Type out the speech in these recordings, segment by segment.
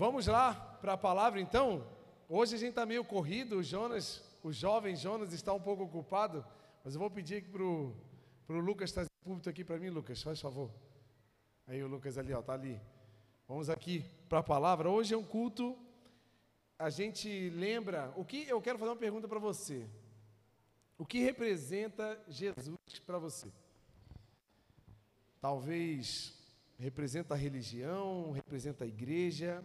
Vamos lá para a palavra então? Hoje a gente está meio corrido, o Jonas, o jovem Jonas está um pouco ocupado, mas eu vou pedir aqui para o Lucas trazer o aqui para mim, Lucas, faz favor. Aí o Lucas ali, ó, tá ali. Vamos aqui para a palavra. Hoje é um culto. A gente lembra. O que eu quero fazer uma pergunta para você. O que representa Jesus para você? Talvez representa a religião, representa a igreja,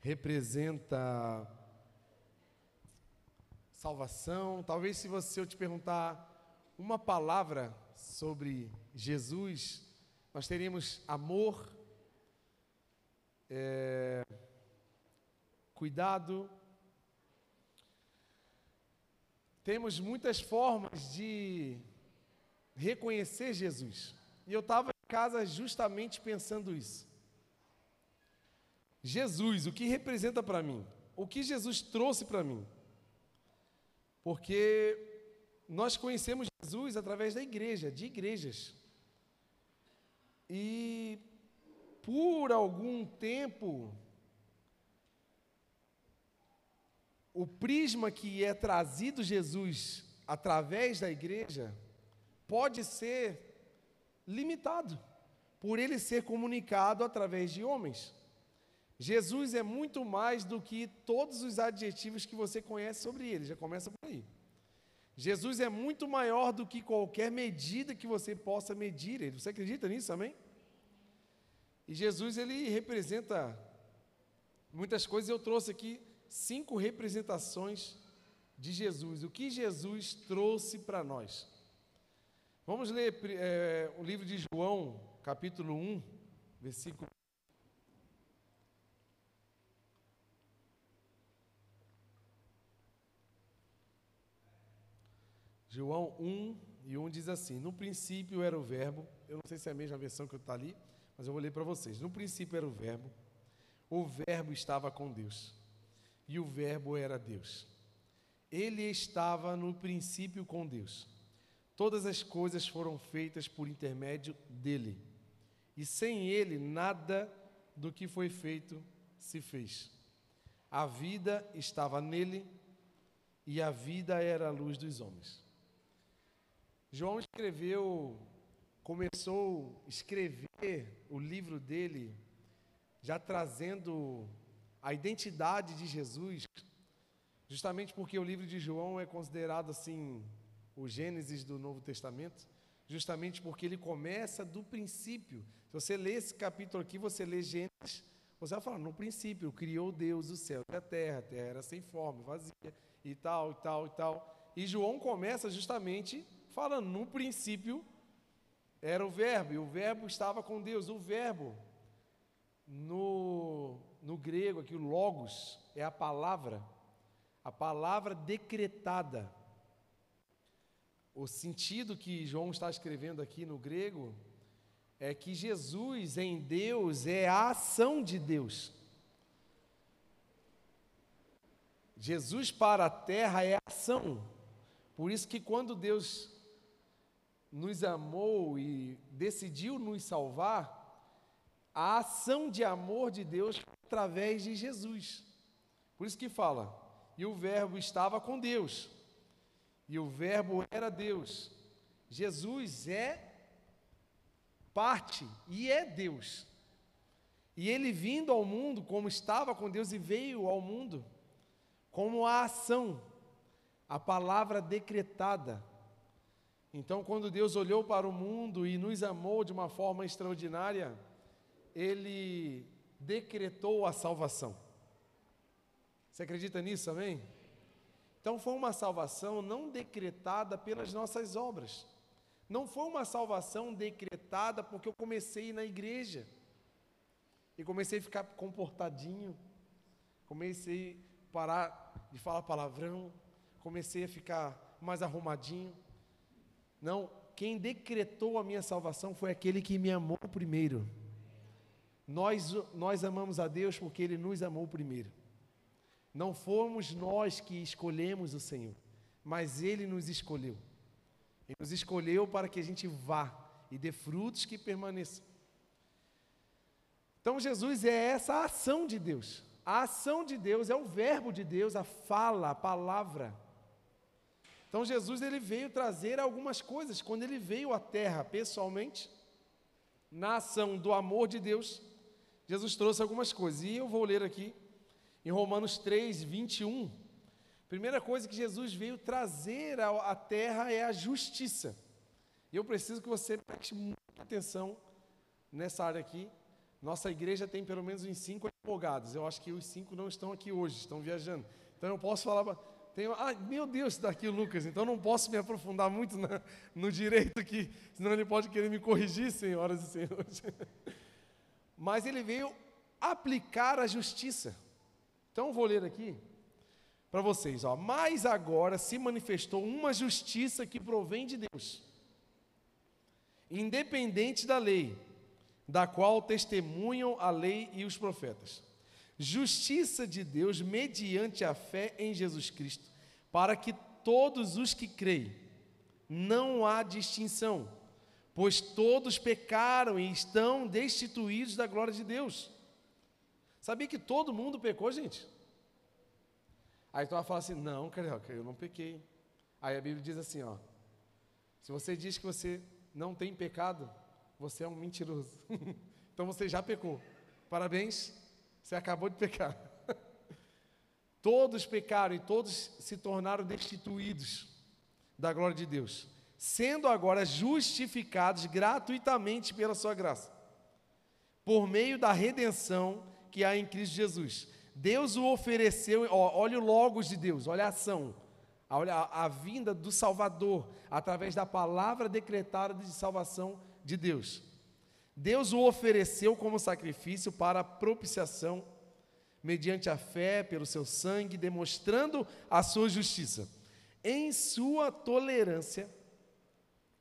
representa salvação. Talvez se você eu te perguntar uma palavra sobre Jesus, nós teríamos amor, é, cuidado. Temos muitas formas de reconhecer Jesus. E eu estava em casa justamente pensando isso. Jesus, o que representa para mim? O que Jesus trouxe para mim? Porque nós conhecemos Jesus através da igreja, de igrejas. E por algum tempo, o prisma que é trazido Jesus através da igreja pode ser limitado, por ele ser comunicado através de homens. Jesus é muito mais do que todos os adjetivos que você conhece sobre ele, já começa por aí. Jesus é muito maior do que qualquer medida que você possa medir ele. Você acredita nisso, amém? E Jesus, ele representa muitas coisas. Eu trouxe aqui cinco representações de Jesus. O que Jesus trouxe para nós. Vamos ler é, o livro de João, capítulo 1, versículo João 1 e 1 diz assim: No princípio era o Verbo, eu não sei se é a mesma versão que está ali, mas eu vou ler para vocês. No princípio era o Verbo, o Verbo estava com Deus, e o Verbo era Deus. Ele estava no princípio com Deus. Todas as coisas foram feitas por intermédio dele, e sem ele nada do que foi feito se fez. A vida estava nele, e a vida era a luz dos homens. João escreveu, começou a escrever o livro dele, já trazendo a identidade de Jesus, justamente porque o livro de João é considerado assim o Gênesis do Novo Testamento, justamente porque ele começa do princípio. Se você lê esse capítulo aqui, você lê Gênesis, você vai falar, no princípio, criou Deus o céu e a terra, a terra era sem forma, vazia, e tal, e tal, e tal. E João começa justamente fala no princípio era o verbo, e o verbo estava com Deus. O verbo, no, no grego aqui, logos, é a palavra, a palavra decretada. O sentido que João está escrevendo aqui no grego é que Jesus em Deus é a ação de Deus. Jesus para a terra é ação. Por isso que quando Deus nos amou e decidiu nos salvar, a ação de amor de Deus através de Jesus. Por isso que fala, e o Verbo estava com Deus, e o Verbo era Deus. Jesus é parte e é Deus. E ele vindo ao mundo como estava com Deus e veio ao mundo como a ação, a palavra decretada, então, quando Deus olhou para o mundo e nos amou de uma forma extraordinária, Ele decretou a salvação. Você acredita nisso, amém? Então, foi uma salvação não decretada pelas nossas obras. Não foi uma salvação decretada porque eu comecei na igreja. E comecei a ficar comportadinho. Comecei a parar de falar palavrão. Comecei a ficar mais arrumadinho. Não, quem decretou a minha salvação foi aquele que me amou primeiro. Nós, nós amamos a Deus porque Ele nos amou primeiro. Não fomos nós que escolhemos o Senhor, mas Ele nos escolheu. Ele nos escolheu para que a gente vá e dê frutos que permaneçam. Então Jesus é essa ação de Deus. A ação de Deus é o verbo de Deus, a fala, a palavra. Então Jesus ele veio trazer algumas coisas. Quando ele veio à terra pessoalmente, na ação do amor de Deus, Jesus trouxe algumas coisas. E eu vou ler aqui em Romanos 3, 21. Primeira coisa que Jesus veio trazer à terra é a justiça. E eu preciso que você preste muita atenção nessa área aqui. Nossa igreja tem pelo menos uns cinco advogados. Eu acho que os cinco não estão aqui hoje, estão viajando. Então eu posso falar. Tenho, ah, meu Deus, está aqui o Lucas, então não posso me aprofundar muito na, no direito aqui, senão ele pode querer me corrigir, senhoras e senhores. Mas ele veio aplicar a justiça. Então vou ler aqui para vocês, ó. Mas agora se manifestou uma justiça que provém de Deus, independente da lei, da qual testemunham a lei e os profetas. Justiça de Deus mediante a fé em Jesus Cristo, para que todos os que creem, não há distinção, pois todos pecaram e estão destituídos da glória de Deus. Sabia que todo mundo pecou, gente? Aí tu vai falar assim: não, carioca, eu não pequei. Aí a Bíblia diz assim: ó, se você diz que você não tem pecado, você é um mentiroso. então você já pecou. Parabéns, você acabou de pecar. todos pecaram e todos se tornaram destituídos da glória de Deus, sendo agora justificados gratuitamente pela sua graça, por meio da redenção que há em Cristo Jesus. Deus o ofereceu, ó, olha o logos de Deus, olha a ação, olha a, a vinda do Salvador, através da palavra decretada de salvação de Deus. Deus o ofereceu como sacrifício para propiciação, mediante a fé, pelo seu sangue, demonstrando a sua justiça. Em sua tolerância,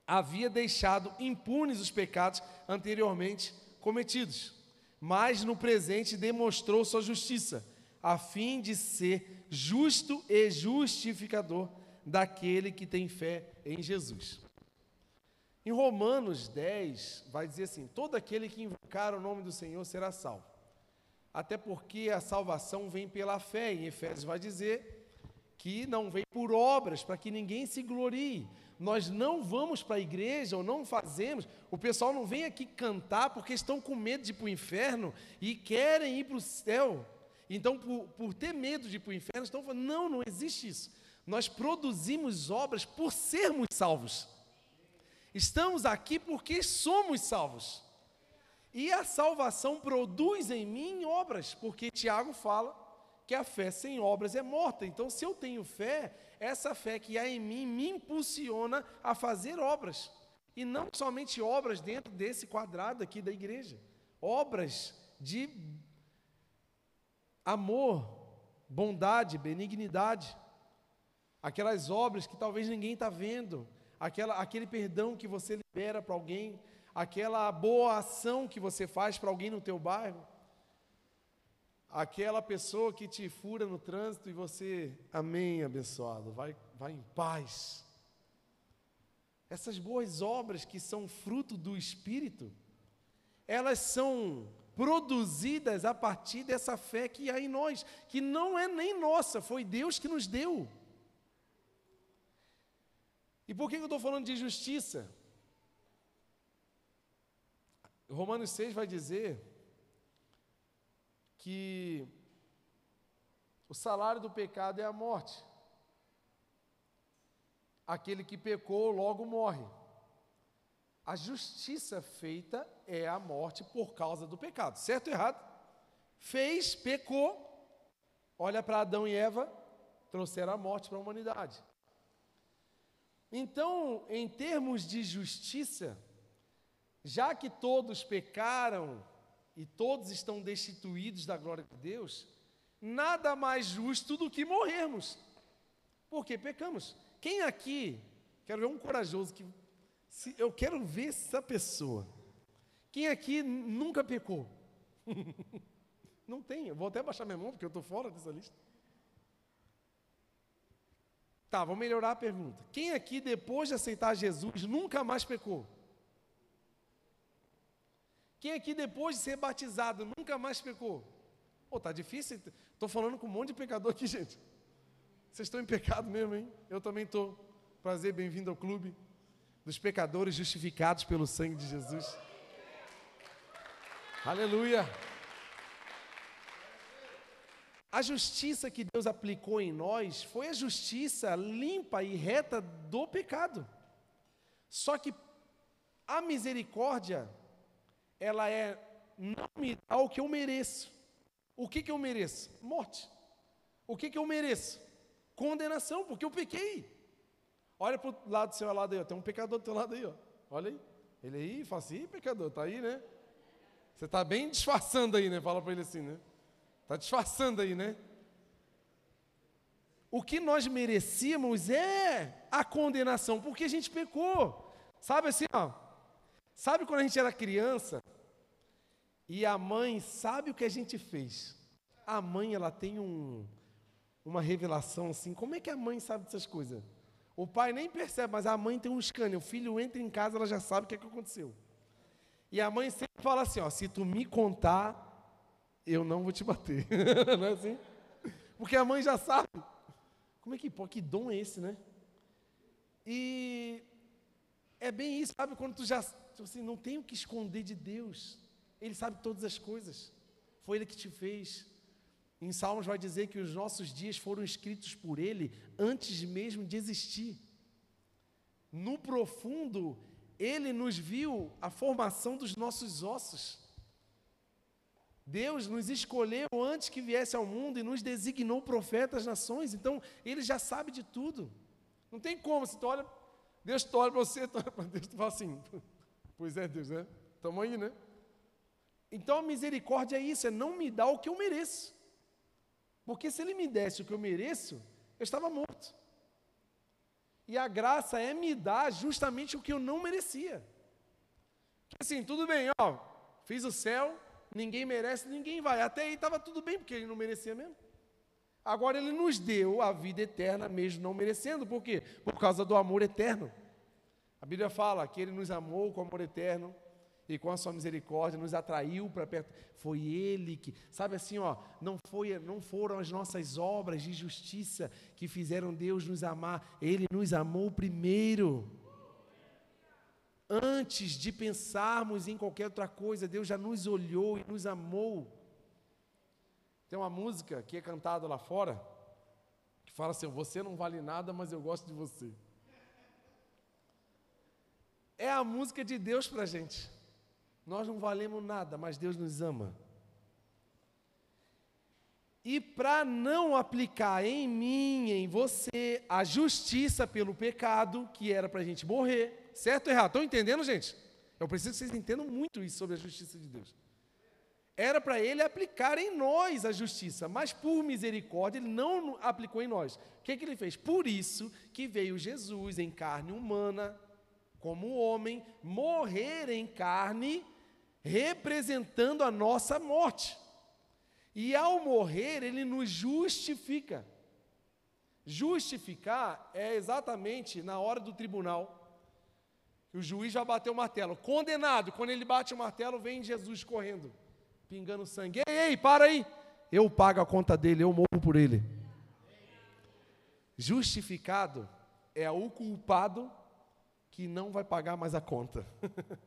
havia deixado impunes os pecados anteriormente cometidos, mas no presente demonstrou sua justiça, a fim de ser justo e justificador daquele que tem fé em Jesus. Em Romanos 10, vai dizer assim: todo aquele que invocar o nome do Senhor será salvo. Até porque a salvação vem pela fé. Em Efésios vai dizer que não vem por obras, para que ninguém se glorie. Nós não vamos para a igreja ou não fazemos. O pessoal não vem aqui cantar porque estão com medo de ir para o inferno e querem ir para o céu. Então, por, por ter medo de ir para o inferno, estão falando: não, não existe isso. Nós produzimos obras por sermos salvos. Estamos aqui porque somos salvos. E a salvação produz em mim obras, porque Tiago fala que a fé sem obras é morta. Então, se eu tenho fé, essa fé que há em mim me impulsiona a fazer obras. E não somente obras dentro desse quadrado aqui da igreja, obras de amor, bondade, benignidade. Aquelas obras que talvez ninguém está vendo, aquela, aquele perdão que você libera para alguém, aquela boa ação que você faz para alguém no teu bairro, aquela pessoa que te fura no trânsito e você, amém, abençoado, vai, vai em paz. Essas boas obras que são fruto do Espírito, elas são produzidas a partir dessa fé que há em nós, que não é nem nossa, foi Deus que nos deu. E por que eu estou falando de justiça? Romanos 6 vai dizer que o salário do pecado é a morte. Aquele que pecou logo morre. A justiça feita é a morte por causa do pecado, certo ou errado? Fez, pecou, olha para Adão e Eva, trouxeram a morte para a humanidade. Então, em termos de justiça, já que todos pecaram e todos estão destituídos da glória de Deus, nada mais justo do que morrermos, porque pecamos. Quem aqui, quero ver um corajoso que, se, eu quero ver essa pessoa. Quem aqui nunca pecou? Não tem, eu vou até baixar minha mão porque eu estou fora dessa lista. Tá, vou melhorar a pergunta. Quem aqui, depois de aceitar Jesus, nunca mais pecou? Quem aqui, depois de ser batizado, nunca mais pecou? Pô, tá difícil. Estou falando com um monte de pecador aqui, gente. Vocês estão em pecado mesmo, hein? Eu também estou. Prazer, bem-vindo ao clube dos pecadores justificados pelo sangue de Jesus. Aleluia. A justiça que Deus aplicou em nós foi a justiça limpa e reta do pecado. Só que a misericórdia, ela é não me o que eu mereço. O que, que eu mereço? Morte. O que, que eu mereço? Condenação, porque eu pequei. Olha para o lado do seu lado aí, ó. tem um pecador do teu lado aí, ó. olha aí. Ele aí, fala assim, pecador, tá aí, né? Você está bem disfarçando aí, né? Fala para ele assim, né? Está disfarçando aí, né? O que nós merecíamos é a condenação, porque a gente pecou. Sabe assim, ó. Sabe quando a gente era criança e a mãe sabe o que a gente fez? A mãe, ela tem um, uma revelação assim. Como é que a mãe sabe dessas coisas? O pai nem percebe, mas a mãe tem um escândalo. O filho entra em casa, ela já sabe o que, é que aconteceu. E a mãe sempre fala assim: ó, se tu me contar, eu não vou te bater. não é assim? Porque a mãe já sabe. Como é que pô, que dom é esse, né? E é bem isso, sabe? Quando tu já tu assim, não tem o que esconder de Deus. Ele sabe todas as coisas. Foi Ele que te fez. Em Salmos vai dizer que os nossos dias foram escritos por Ele antes mesmo de existir. No profundo, ele nos viu a formação dos nossos ossos. Deus nos escolheu antes que viesse ao mundo e nos designou profetas nações. Então, Ele já sabe de tudo. Não tem como, se tu olha, Deus tu olha para você, tu olha para Deus, tu fala assim, pois é Deus, né? Estamos aí, né? Então a misericórdia é isso, é não me dar o que eu mereço. Porque se Ele me desse o que eu mereço, eu estava morto. E a graça é me dar justamente o que eu não merecia. Assim, tudo bem, ó, fiz o céu, ninguém merece, ninguém vai. Até aí estava tudo bem, porque ele não merecia mesmo. Agora ele nos deu a vida eterna, mesmo não merecendo. Por quê? Por causa do amor eterno. A Bíblia fala que ele nos amou com amor eterno e com a sua misericórdia nos atraiu para perto. Foi ele que, sabe assim, ó, não foi, não foram as nossas obras de justiça que fizeram Deus nos amar. Ele nos amou primeiro. Antes de pensarmos em qualquer outra coisa, Deus já nos olhou e nos amou. Tem uma música que é cantada lá fora que fala assim: "Você não vale nada, mas eu gosto de você". É a música de Deus para a gente. Nós não valemos nada, mas Deus nos ama. E para não aplicar em mim, em você, a justiça pelo pecado, que era para a gente morrer, certo ou errado? Estão entendendo, gente? Eu preciso que vocês entendam muito isso sobre a justiça de Deus. Era para ele aplicar em nós a justiça, mas por misericórdia ele não aplicou em nós. O que, que ele fez? Por isso que veio Jesus em carne humana, como homem, morrer em carne representando a nossa morte. E ao morrer, ele nos justifica. Justificar é exatamente na hora do tribunal. O juiz já bateu o martelo. Condenado, quando ele bate o martelo, vem Jesus correndo, pingando sangue. Ei, ei, para aí. Eu pago a conta dele, eu morro por ele. Justificado é o culpado que não vai pagar mais a conta.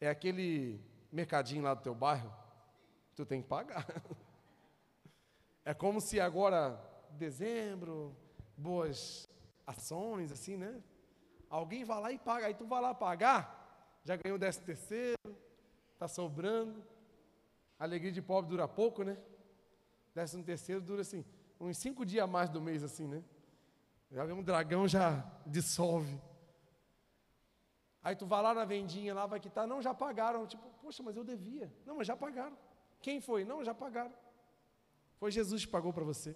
é aquele mercadinho lá do teu bairro, tu tem que pagar. É como se agora, dezembro, boas ações, assim, né? Alguém vai lá e paga, aí tu vai lá pagar, já ganhou décimo terceiro, está sobrando. Alegria de pobre dura pouco, né? Décimo terceiro dura assim, uns cinco dias a mais do mês, assim, né? Já um dragão já dissolve. Aí tu vai lá na vendinha, lá vai quitar, não, já pagaram. Tipo, poxa, mas eu devia. Não, mas já pagaram. Quem foi? Não, já pagaram. Foi Jesus que pagou para você.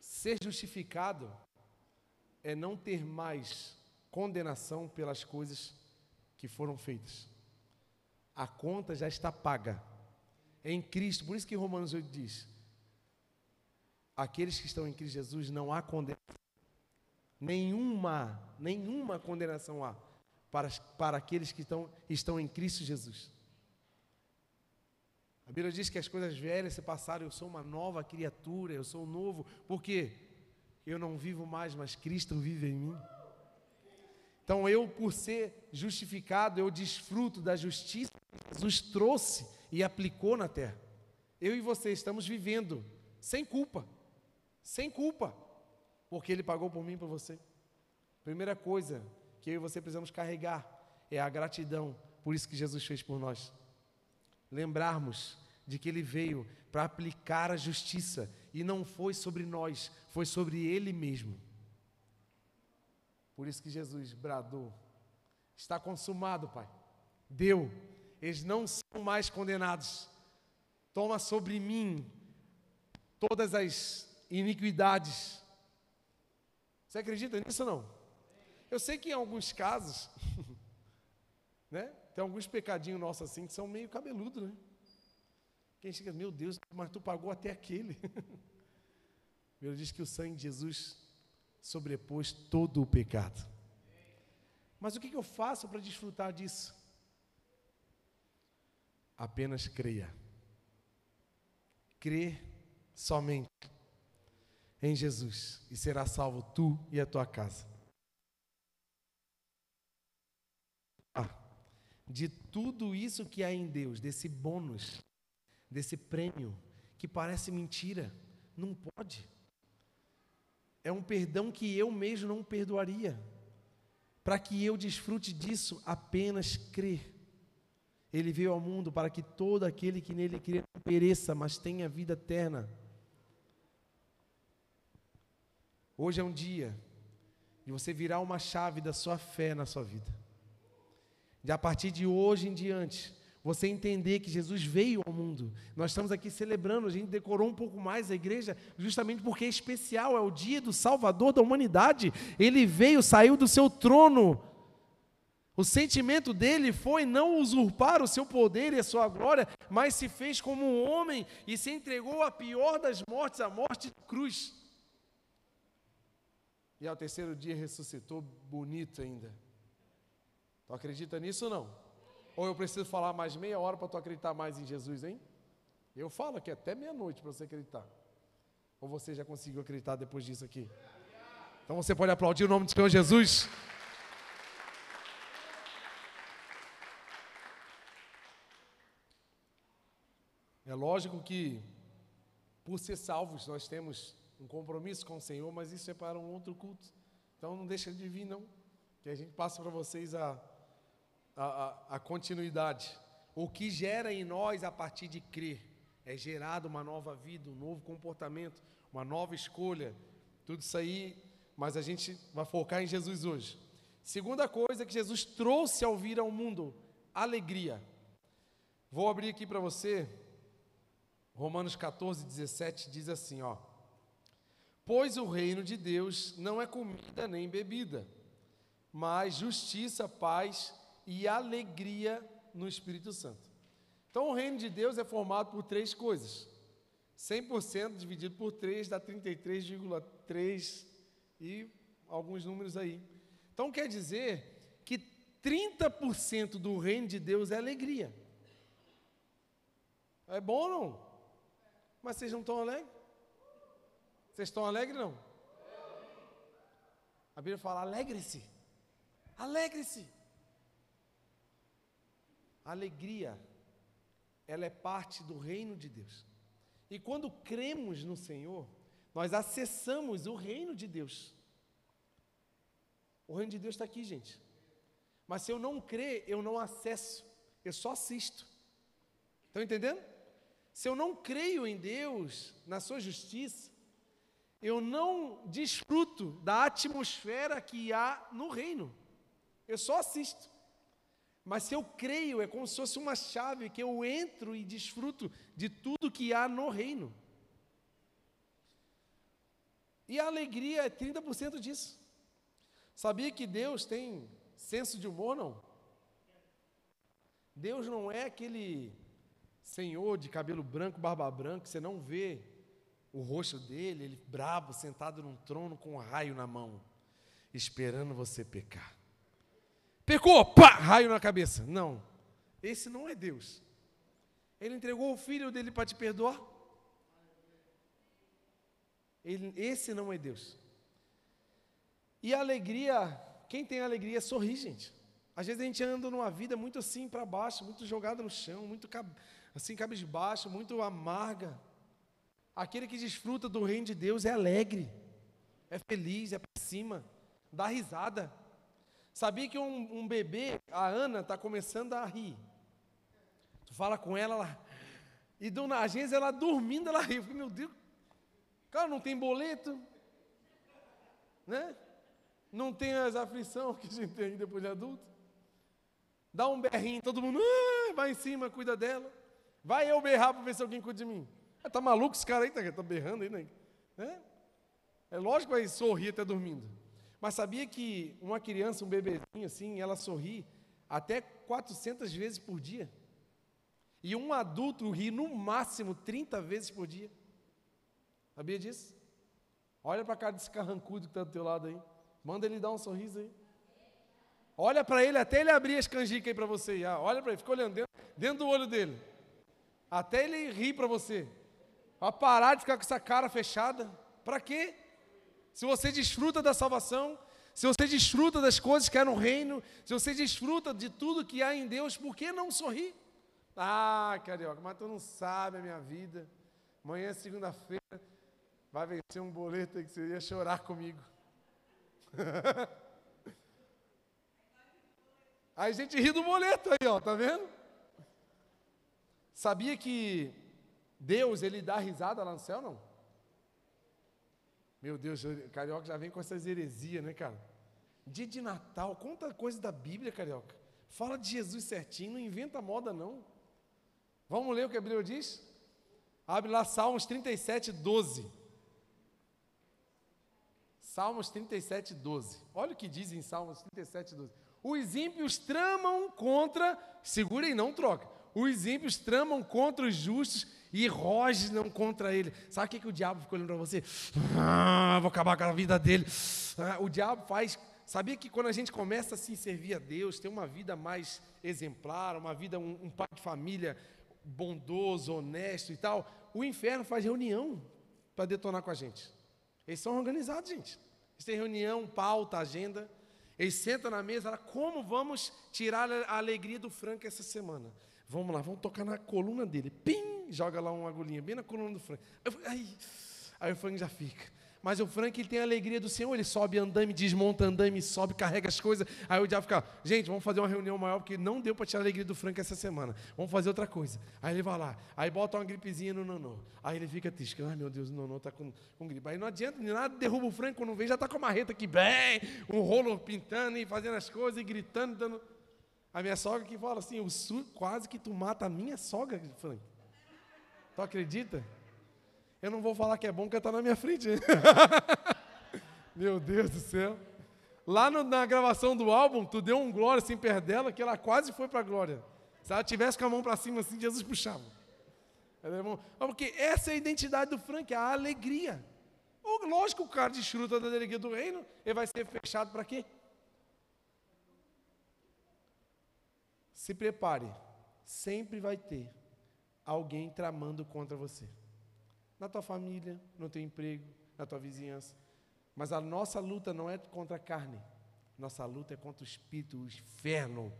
Ser justificado é não ter mais condenação pelas coisas que foram feitas. A conta já está paga. É em Cristo, por isso que Romanos 8 diz: aqueles que estão em Cristo Jesus não há condenação Nenhuma, nenhuma condenação há para, para aqueles que estão, estão em Cristo Jesus. A Bíblia diz que as coisas velhas se passaram, eu sou uma nova criatura, eu sou novo. Por quê? Eu não vivo mais, mas Cristo vive em mim. Então eu, por ser justificado, eu desfruto da justiça que Jesus trouxe e aplicou na terra. Eu e você estamos vivendo sem culpa, sem culpa, porque Ele pagou por mim e por você. Primeira coisa que eu e você precisamos carregar é a gratidão por isso que Jesus fez por nós. Lembrarmos de que Ele veio para aplicar a justiça e não foi sobre nós, foi sobre Ele mesmo. Por isso que Jesus bradou: Está consumado, Pai. Deu. Eles não são mais condenados. Toma sobre mim todas as iniquidades. Você acredita nisso ou não? Eu sei que em alguns casos, né, tem alguns pecadinhos nossos assim que são meio cabeludos, né? Quem chega, meu Deus, mas tu pagou até aquele. Ele diz que o sangue de Jesus sobrepôs todo o pecado. Mas o que eu faço para desfrutar disso? Apenas creia. Crê somente em Jesus e será salvo tu e a tua casa. Ah, de tudo isso que há em Deus, desse bônus, desse prêmio, que parece mentira, não pode é um perdão que eu mesmo não perdoaria. Para que eu desfrute disso, apenas crer. Ele veio ao mundo para que todo aquele que nele crê não pereça, mas tenha vida eterna. Hoje é um dia de você virar uma chave da sua fé na sua vida. De a partir de hoje em diante, você entender que Jesus veio ao mundo. Nós estamos aqui celebrando, a gente decorou um pouco mais a igreja, justamente porque é especial, é o dia do Salvador da humanidade. Ele veio, saiu do seu trono. O sentimento dele foi não usurpar o seu poder e a sua glória, mas se fez como um homem e se entregou à pior das mortes, a morte cruz. E ao terceiro dia ressuscitou bonito ainda. Tu acredita nisso ou não? Ou eu preciso falar mais meia hora para tu acreditar mais em Jesus, hein? Eu falo aqui até meia-noite para você acreditar. Ou você já conseguiu acreditar depois disso aqui? Então você pode aplaudir o nome do Senhor Jesus. É lógico que, por ser salvos, nós temos um compromisso com o Senhor, mas isso é para um outro culto. Então não deixa de vir, não. Que a gente passa para vocês a a, a, continuidade. O que gera em nós a partir de crer é gerado uma nova vida, um novo comportamento, uma nova escolha. Tudo isso aí, mas a gente vai focar em Jesus hoje. Segunda coisa que Jesus trouxe ao vir ao mundo, alegria. Vou abrir aqui para você, Romanos 14, 17 diz assim: ó. Pois o reino de Deus não é comida nem bebida, mas justiça, paz e alegria no Espírito Santo. Então, o reino de Deus é formado por três coisas. 100% dividido por 3 dá 33,3 e alguns números aí. Então, quer dizer que 30% do reino de Deus é alegria. É bom ou não? Mas vocês não estão alegres? Vocês estão alegres não? A Bíblia fala: alegre-se. Alegre-se. Alegria, ela é parte do reino de Deus. E quando cremos no Senhor, nós acessamos o reino de Deus. O reino de Deus está aqui, gente. Mas se eu não crer, eu não acesso, eu só assisto. Estão entendendo? Se eu não creio em Deus, na Sua justiça, eu não desfruto da atmosfera que há no reino. Eu só assisto. Mas se eu creio, é como se fosse uma chave que eu entro e desfruto de tudo que há no reino. E a alegria é 30% disso. Sabia que Deus tem senso de humor, não? Deus não é aquele senhor de cabelo branco, barba branca, que você não vê o rosto dele, ele brabo, sentado num trono com um raio na mão, esperando você pecar. Pecou, pá, raio na cabeça. Não, esse não é Deus. Ele entregou o filho dele para te perdoar? Ele, esse não é Deus. E a alegria, quem tem alegria sorri, gente. Às vezes a gente anda numa vida muito assim para baixo, muito jogada no chão, muito assim cabisbaixo, muito amarga. Aquele que desfruta do reino de Deus é alegre, é feliz, é para cima, dá risada. Sabia que um, um bebê, a Ana, está começando a rir. Tu fala com ela, ela e do, às ela dormindo, ela ri. meu Deus, cara, não tem boleto, né? Não tem as aflições que a gente tem depois de adulto. Dá um berrinho, todo mundo ah, vai em cima, cuida dela. Vai eu berrar para ver se alguém cuida de mim. Ah, tá maluco esse cara aí, tá, tá berrando aí, né? É? é lógico que vai sorrir até dormindo. Mas sabia que uma criança, um bebezinho assim, ela sorri até 400 vezes por dia? E um adulto ri no máximo 30 vezes por dia. Sabia disso? Olha para a cara desse carrancudo que está do teu lado aí. Manda ele dar um sorriso aí. Olha para ele até ele abrir as canjicas aí para você. Ah, olha para ele, fica olhando dentro, dentro do olho dele. Até ele rir para você. Para parar de ficar com essa cara fechada. Para quê? Se você desfruta da salvação, se você desfruta das coisas que há no reino, se você desfruta de tudo que há em Deus, por que não sorrir? Ah, carioca, mas tu não sabe a minha vida. Amanhã, segunda-feira, vai vencer um boleto que você ia chorar comigo. aí a gente ri do boleto aí, ó, tá vendo? Sabia que Deus, ele dá risada lá no céu, não? Meu Deus, Carioca já vem com essas heresias, né, cara? Dia de Natal, conta coisa da Bíblia, Carioca. Fala de Jesus certinho, não inventa moda, não. Vamos ler o que a Bíblia diz? Abre lá Salmos 37, 12. Salmos 37, 12. Olha o que diz em Salmos 37, 12. Os ímpios tramam contra, segurem, não troca. Os ímpios tramam contra os justos e rosnam contra ele. Sabe o que, que o diabo ficou olhando para você? Ah, vou acabar com a vida dele. Ah, o diabo faz. Sabia que quando a gente começa a se servir a Deus, ter uma vida mais exemplar, uma vida, um, um pai de família bondoso, honesto e tal, o inferno faz reunião para detonar com a gente. Eles são organizados, gente. Eles têm reunião, pauta, agenda. Eles sentam na mesa, como vamos tirar a alegria do Frank essa semana? Vamos lá, vamos tocar na coluna dele. Pim! Joga lá uma agulhinha bem na coluna do Frank. Aí, aí o Frank já fica. Mas o Frank tem a alegria do Senhor, ele sobe andame, desmonta andame, sobe, carrega as coisas. Aí o diabo fica, gente, vamos fazer uma reunião maior, porque não deu para tirar a alegria do Frank essa semana. Vamos fazer outra coisa. Aí ele vai lá, aí bota uma gripezinha no Nonô. Aí ele fica triste, ai meu Deus, o Nonô está com, com gripe. Aí não adianta, nem nada, derruba o Frank, quando vem já está com a marreta aqui, bem, um rolo pintando e fazendo as coisas e gritando, dando. A minha sogra que fala assim, quase que tu mata a minha sogra, Frank. Tu acredita? Eu não vou falar que é bom porque está na minha frente. Meu Deus do céu. Lá no, na gravação do álbum, tu deu um glória assim perto dela, que ela quase foi para a glória. Se ela tivesse com a mão para cima assim, Jesus puxava. Porque essa é a identidade do Frank, a alegria. Lógico, o cara desfruta da alegria do reino, ele vai ser fechado para quê? Se prepare, sempre vai ter alguém tramando contra você na tua família, no teu emprego, na tua vizinhança. Mas a nossa luta não é contra a carne, nossa luta é contra o espírito, o inferno,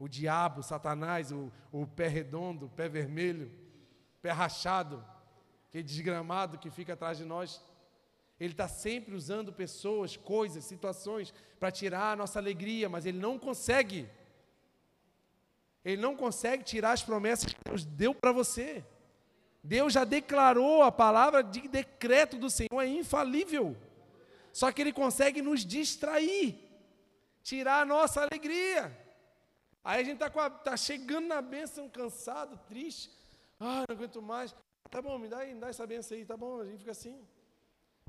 o diabo, Satanás, o, o pé redondo, o pé vermelho, pé rachado, que é desgramado que fica atrás de nós. Ele está sempre usando pessoas, coisas, situações para tirar a nossa alegria, mas ele não consegue. Ele não consegue tirar as promessas que Deus deu para você. Deus já declarou a palavra de decreto do Senhor, é infalível. Só que Ele consegue nos distrair, tirar a nossa alegria. Aí a gente está tá chegando na bênção, cansado, triste. Ah, não aguento mais. Tá bom, me dá, me dá essa bênção aí, tá bom, a gente fica assim.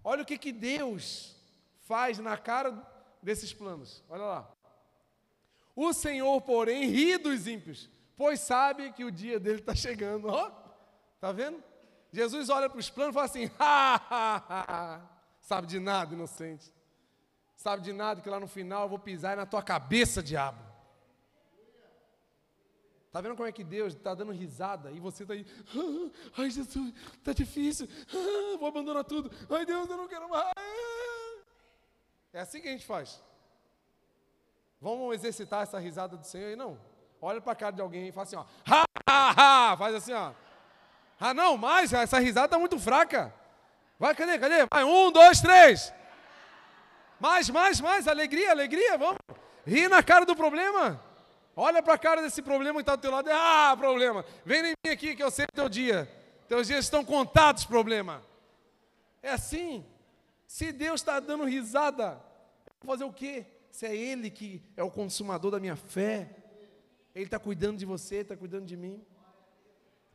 Olha o que, que Deus faz na cara desses planos. Olha lá. O Senhor, porém, ri dos ímpios, pois sabe que o dia dele está chegando. Ó. Está vendo? Jesus olha para os planos e fala assim: ha, ha, ha, sabe de nada, inocente. Sabe de nada que lá no final eu vou pisar na tua cabeça, diabo. Tá vendo como é que Deus está dando risada e você está aí, ah, ai Jesus, está difícil, ah, vou abandonar tudo, ai Deus, eu não quero mais. É assim que a gente faz. Vamos exercitar essa risada do Senhor aí? Não. Olha para a cara de alguém e fala assim, ó, ha, ha, ha, faz assim, ó. Ah, não, mais, essa risada está muito fraca. Vai, cadê, cadê? Vai, um, dois, três. Mais, mais, mais, alegria, alegria, vamos. Ri na cara do problema. Olha para a cara desse problema que está do teu lado. Ah, problema. Vem em mim aqui que eu sei teu dia. Teus dias estão contados, problema. É assim. Se Deus está dando risada, fazer o quê? Se é Ele que é o consumador da minha fé, Ele está cuidando de você, está cuidando de mim.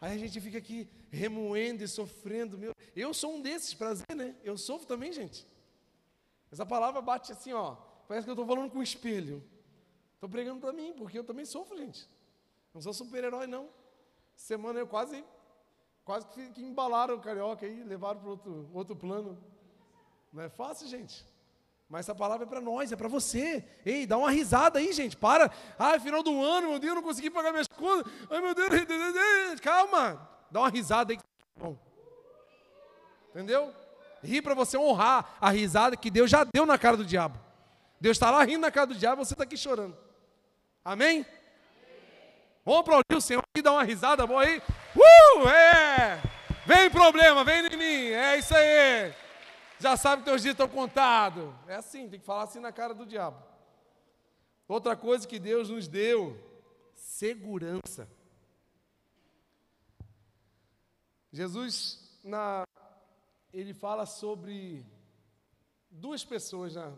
Aí a gente fica aqui remoendo e sofrendo. Meu, eu sou um desses, prazer, né? Eu sofro também, gente. Essa palavra bate assim, ó. Parece que eu estou falando com um espelho. Estou pregando para mim, porque eu também sofro, gente. Não sou super-herói, não. Semana eu quase, quase que embalaram o carioca aí, levaram para outro, outro plano. Não é fácil, gente. Mas essa palavra é para nós, é para você. Ei, dá uma risada aí, gente. Para. Ah, final do ano, meu Deus, eu não consegui pagar minhas contas. Ai, meu Deus, calma. Dá uma risada aí. Bom. Entendeu? Ri para você honrar a risada que Deus já deu na cara do diabo. Deus está lá rindo na cara do diabo, você está aqui chorando. Amém? Vamos aplaudir o Senhor e dar uma risada boa aí. Uh! É! Vem problema, vem em mim. É isso aí. Já sabe que teus dias estão contados. É assim, tem que falar assim na cara do diabo. Outra coisa que Deus nos deu: segurança. Jesus, na, ele fala sobre duas pessoas na,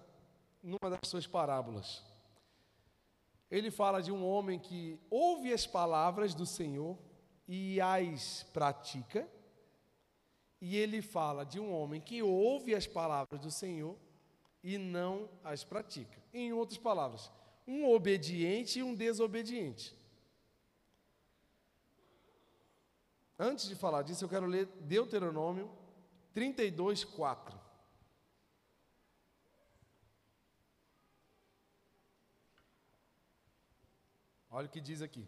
numa das suas parábolas ele fala de um homem que ouve as palavras do Senhor e as pratica, e ele fala de um homem que ouve as palavras do Senhor e não as pratica. Em outras palavras, um obediente e um desobediente. Antes de falar disso, eu quero ler Deuteronômio 32, 4. Olha o que diz aqui.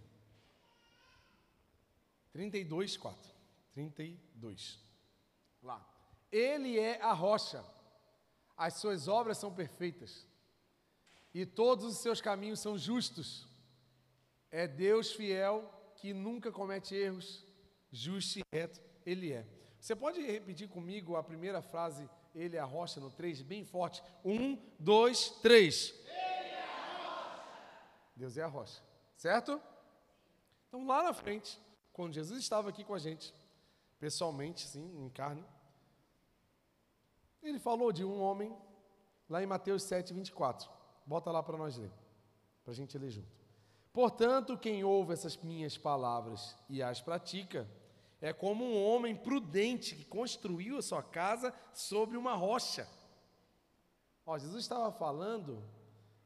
32, 4. 32. Lá. Ele é a rocha, as suas obras são perfeitas, e todos os seus caminhos são justos. É Deus fiel que nunca comete erros, justo e reto, Ele é. Você pode repetir comigo a primeira frase, Ele é a rocha, no 3, bem forte. Um, dois, três. Ele é a rocha. Deus é a rocha. Certo? Então, lá na frente, quando Jesus estava aqui com a gente, pessoalmente, sim, em carne, ele falou de um homem, lá em Mateus 7, 24. Bota lá para nós ler, para a gente ler junto. Portanto, quem ouve essas minhas palavras e as pratica, é como um homem prudente que construiu a sua casa sobre uma rocha. Ó, Jesus estava falando,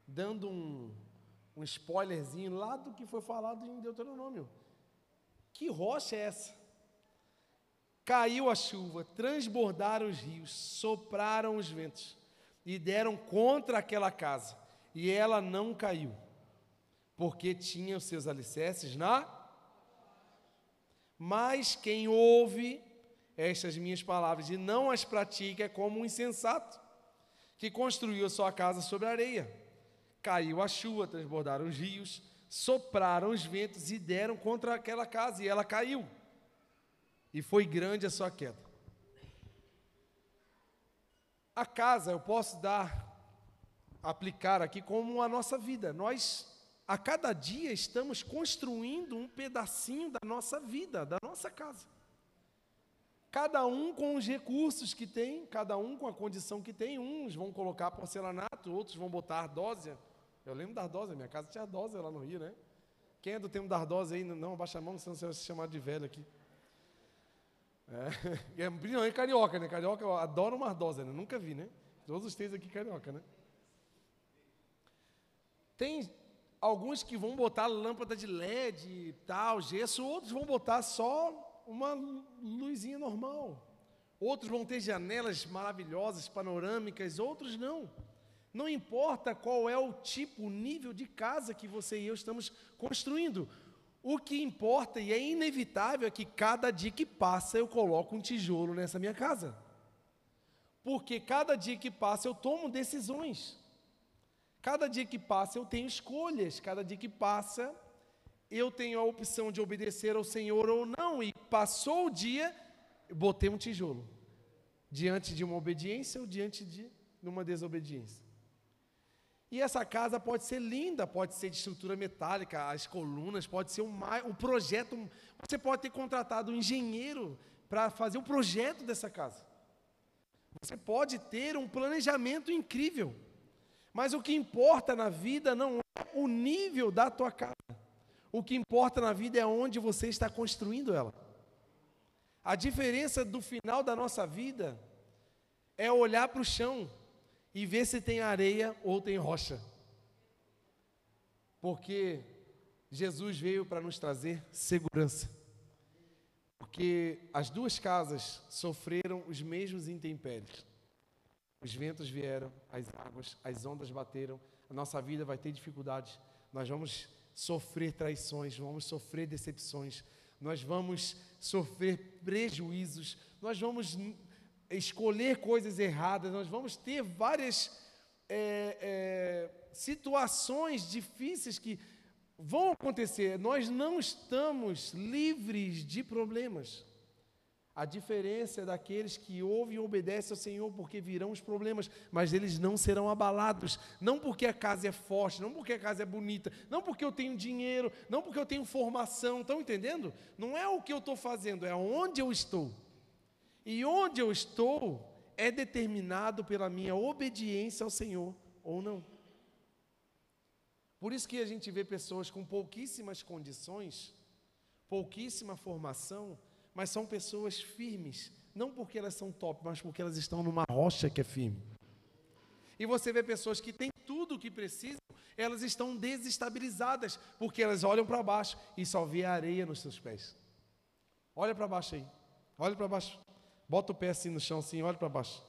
dando um, um spoilerzinho lá do que foi falado em Deuteronômio. Que rocha é essa? Caiu a chuva, transbordaram os rios, sopraram os ventos e deram contra aquela casa, e ela não caiu, porque tinha os seus alicerces na. Mas quem ouve estas minhas palavras e não as pratica é como um insensato, que construiu a sua casa sobre areia. Caiu a chuva, transbordaram os rios, sopraram os ventos e deram contra aquela casa, e ela caiu. E foi grande a sua queda. A casa eu posso dar, aplicar aqui como a nossa vida. Nós, a cada dia, estamos construindo um pedacinho da nossa vida, da nossa casa. Cada um com os recursos que tem, cada um com a condição que tem. Uns vão colocar porcelanato, outros vão botar ardósia eu lembro da Ardosa, minha casa tinha Ardosa lá no Rio, né? Quem é do tempo da Ardosa aí? Não, abaixa a mão, senão você vai se chamar de velho aqui. É, é carioca, né? Carioca adora uma Ardosa, né? Nunca vi, né? Todos os três aqui carioca, né? Tem alguns que vão botar lâmpada de LED, tal, gesso, outros vão botar só uma luzinha normal. Outros vão ter janelas maravilhosas, panorâmicas, outros não. Não importa qual é o tipo, o nível de casa que você e eu estamos construindo. O que importa e é inevitável é que cada dia que passa eu coloco um tijolo nessa minha casa. Porque cada dia que passa eu tomo decisões. Cada dia que passa eu tenho escolhas. Cada dia que passa eu tenho a opção de obedecer ao Senhor ou não. E passou o dia, eu botei um tijolo. Diante de uma obediência ou diante de uma desobediência. E essa casa pode ser linda, pode ser de estrutura metálica, as colunas, pode ser um, um projeto. Você pode ter contratado um engenheiro para fazer o projeto dessa casa. Você pode ter um planejamento incrível. Mas o que importa na vida não é o nível da tua casa. O que importa na vida é onde você está construindo ela. A diferença do final da nossa vida é olhar para o chão e ver se tem areia ou tem rocha. Porque Jesus veio para nos trazer segurança. Porque as duas casas sofreram os mesmos intempéries. Os ventos vieram, as águas, as ondas bateram, a nossa vida vai ter dificuldades. Nós vamos sofrer traições, vamos sofrer decepções, nós vamos sofrer prejuízos, nós vamos escolher coisas erradas, nós vamos ter várias é, é, situações difíceis que vão acontecer. Nós não estamos livres de problemas. A diferença é daqueles que ouvem e obedecem ao Senhor, porque virão os problemas, mas eles não serão abalados. Não porque a casa é forte, não porque a casa é bonita, não porque eu tenho dinheiro, não porque eu tenho formação. Estão entendendo? Não é o que eu estou fazendo, é onde eu estou. E onde eu estou é determinado pela minha obediência ao Senhor ou não. Por isso que a gente vê pessoas com pouquíssimas condições, pouquíssima formação, mas são pessoas firmes, não porque elas são top, mas porque elas estão numa rocha que é firme. E você vê pessoas que têm tudo o que precisam, elas estão desestabilizadas, porque elas olham para baixo e só vê areia nos seus pés. Olha para baixo aí. Olha para baixo. Bota o pé assim no chão, assim, olha para baixo.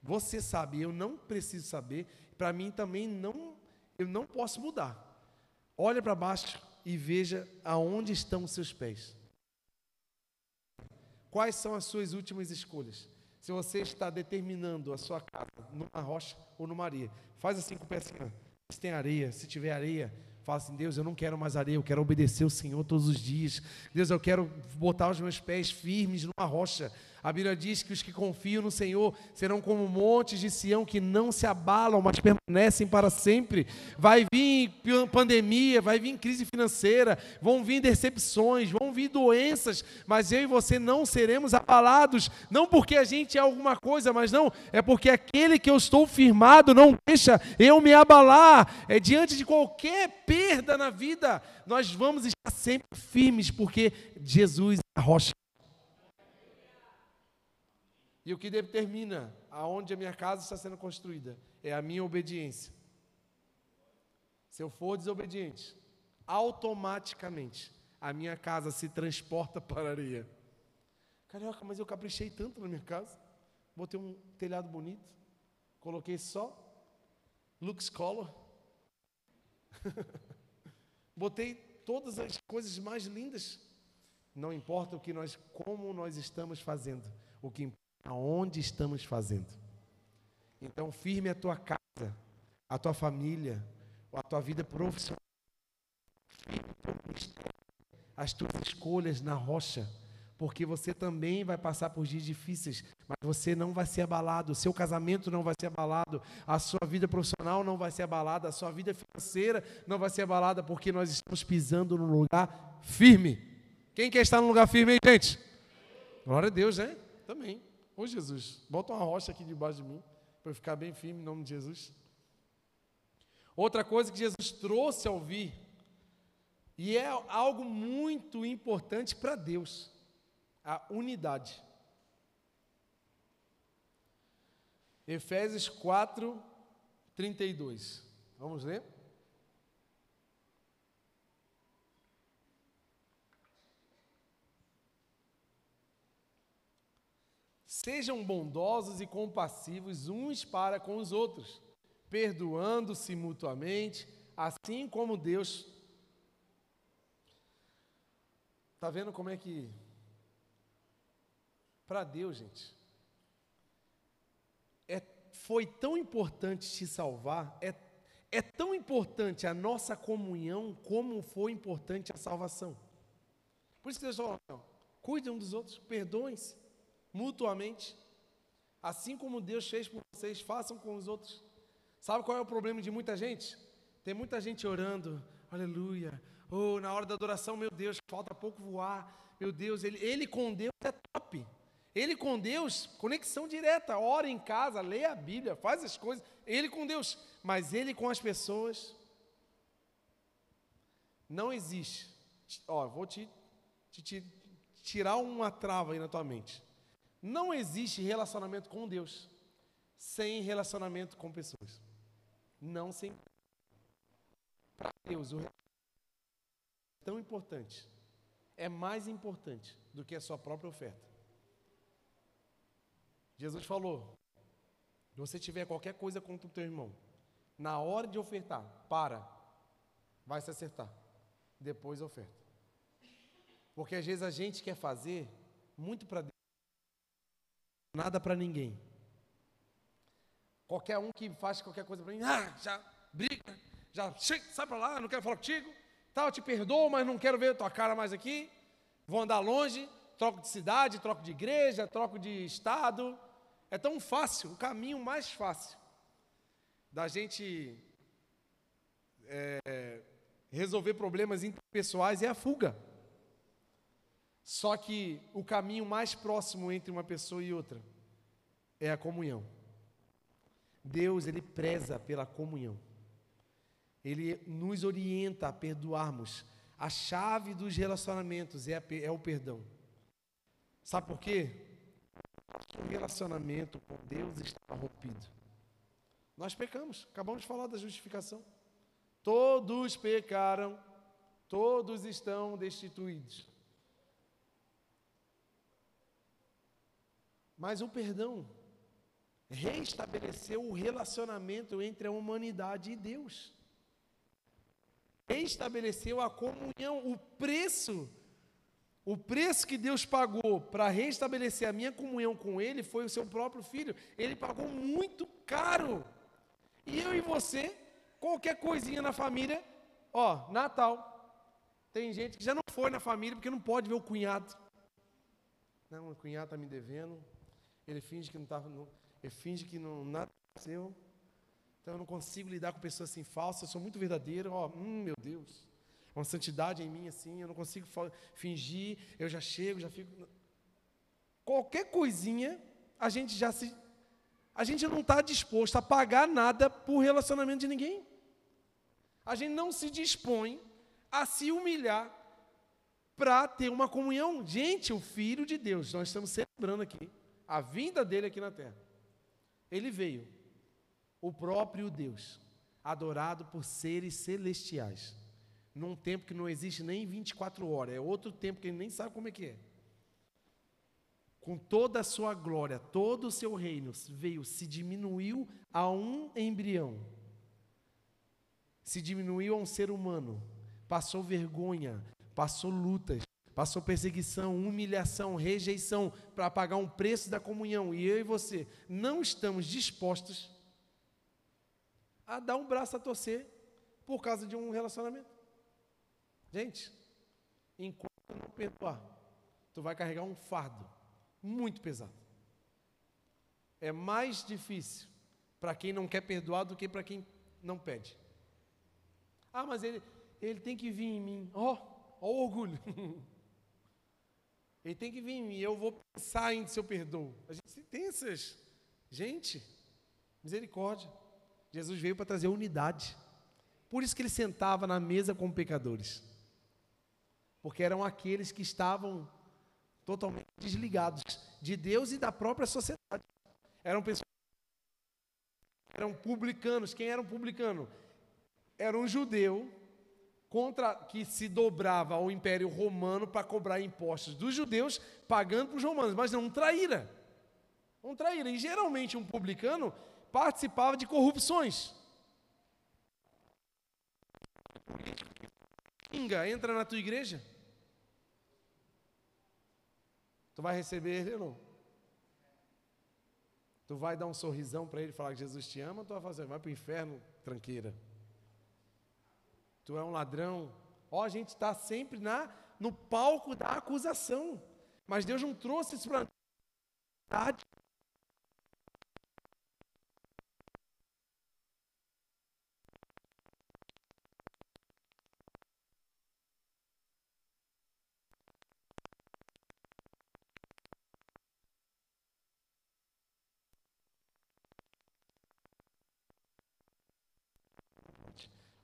Você sabe, eu não preciso saber. Para mim também não, eu não posso mudar. Olha para baixo e veja aonde estão os seus pés. Quais são as suas últimas escolhas? Se você está determinando a sua casa numa rocha ou numa areia, faz assim com o pé assim, se tem areia, se tiver areia, Fala assim, Deus, eu não quero mais areia, eu quero obedecer o Senhor todos os dias. Deus, eu quero botar os meus pés firmes numa rocha. A Bíblia diz que os que confiam no Senhor serão como montes de Sião que não se abalam, mas permanecem para sempre. Vai vir pandemia, vai vir crise financeira, vão vir decepções, vão vir doenças, mas eu e você não seremos abalados, não porque a gente é alguma coisa, mas não, é porque aquele que eu estou firmado não deixa eu me abalar. É diante de qualquer perda na vida, nós vamos estar sempre firmes, porque Jesus é a rocha e o que determina aonde a minha casa está sendo construída é a minha obediência. Se eu for desobediente, automaticamente a minha casa se transporta para a areia. Carioca, mas eu caprichei tanto na minha casa. Botei um telhado bonito, coloquei só Lux Color. Botei todas as coisas mais lindas. Não importa o que nós, como nós estamos fazendo. O que importa aonde estamos fazendo. Então, firme a tua casa, a tua família, a tua vida profissional, as tuas escolhas na rocha, porque você também vai passar por dias difíceis, mas você não vai ser abalado, o seu casamento não vai ser abalado, a sua vida profissional não vai ser abalada, a sua vida financeira não vai ser abalada, porque nós estamos pisando num lugar firme. Quem quer estar num lugar firme, hein, gente? Glória a Deus, né? Também. Ô Jesus, bota uma rocha aqui debaixo de mim, para eu ficar bem firme em nome de Jesus. Outra coisa que Jesus trouxe ao vir, e é algo muito importante para Deus, a unidade. Efésios 4, 32. Vamos ler? Sejam bondosos e compassivos uns para com os outros, perdoando-se mutuamente, assim como Deus Tá vendo como é que para Deus, gente, é, foi tão importante te salvar, é, é tão importante a nossa comunhão como foi importante a salvação. Por isso que Deus falou, cuidem um dos outros, perdoem-se mutuamente, assim como Deus fez por vocês, façam com os outros. Sabe qual é o problema de muita gente? Tem muita gente orando, aleluia, ou oh, na hora da adoração, meu Deus, falta pouco voar, meu Deus, ele, ele com Deus é top. Ele com Deus, conexão direta, ora em casa, lê a Bíblia, faz as coisas, ele com Deus, mas ele com as pessoas, não existe. Ó, vou te, te, te tirar uma trava aí na tua mente. Não existe relacionamento com Deus sem relacionamento com pessoas. Não sem. Para Deus, o é tão importante, é mais importante do que a sua própria oferta. Jesus falou: se você tiver qualquer coisa contra o teu irmão, na hora de ofertar, para, vai se acertar, depois oferta. Porque às vezes a gente quer fazer muito para Deus, nada para ninguém. Qualquer um que faz qualquer coisa para mim, ah, já briga, já sai para lá, não quero falar contigo, tal, te perdoo, mas não quero ver a tua cara mais aqui, vou andar longe, troco de cidade, troco de igreja, troco de estado. É tão fácil, o caminho mais fácil da gente é, resolver problemas interpessoais é a fuga. Só que o caminho mais próximo entre uma pessoa e outra é a comunhão. Deus, ele preza pela comunhão. Ele nos orienta a perdoarmos. A chave dos relacionamentos é, a, é o perdão. Sabe por quê? O relacionamento com Deus está rompido. Nós pecamos, acabamos de falar da justificação. Todos pecaram, todos estão destituídos. Mas o perdão reestabeleceu o relacionamento entre a humanidade e Deus. Reestabeleceu a comunhão, o preço, o preço que Deus pagou para restabelecer a minha comunhão com Ele foi o seu próprio filho. Ele pagou muito caro. E eu e você, qualquer coisinha na família, ó, Natal. Tem gente que já não foi na família porque não pode ver o cunhado. Não, o cunhado está me devendo, ele finge que não estava. Ele finge que não nada aconteceu. Então eu não consigo lidar com pessoas assim falsas. Eu sou muito verdadeiro. Ó, hum, meu Deus. Uma santidade em mim assim. Eu não consigo fingir. Eu já chego, já fico. Qualquer coisinha, a gente já se. A gente não está disposto a pagar nada por relacionamento de ninguém. A gente não se dispõe a se humilhar para ter uma comunhão. Gente, o Filho de Deus, nós estamos celebrando aqui a vinda dele aqui na terra. Ele veio, o próprio Deus, adorado por seres celestiais, num tempo que não existe nem 24 horas, é outro tempo que ele nem sabe como é que é. Com toda a sua glória, todo o seu reino veio, se diminuiu a um embrião, se diminuiu a um ser humano, passou vergonha, passou lutas, passou perseguição, humilhação, rejeição para pagar um preço da comunhão, e eu e você não estamos dispostos a dar um braço a torcer por causa de um relacionamento. Gente, enquanto não perdoar, tu vai carregar um fardo muito pesado. É mais difícil para quem não quer perdoar do que para quem não pede. Ah, mas ele, ele tem que vir em mim. Ó, oh, ó o orgulho. Ele tem que vir em mim, eu vou pensar em se eu perdoo. A gente tem essas. Gente, misericórdia. Jesus veio para trazer unidade. Por isso que ele sentava na mesa com pecadores. Porque eram aqueles que estavam totalmente desligados de Deus e da própria sociedade. Eram pessoas eram publicanos. Quem era um publicano? Era um judeu contra que se dobrava ao Império Romano para cobrar impostos dos judeus, pagando para os romanos, mas não um traíra. Um traíra. E geralmente um publicano participava de corrupções. Inga entra na tua igreja. Tu vai receber ele ou não? Tu vai dar um sorrisão para ele falar que Jesus te ama, ou tu vai fazer, vai para o inferno, tranqueira. Tu é um ladrão. Ó, a gente está sempre na, no palco da acusação. Mas Deus não trouxe isso para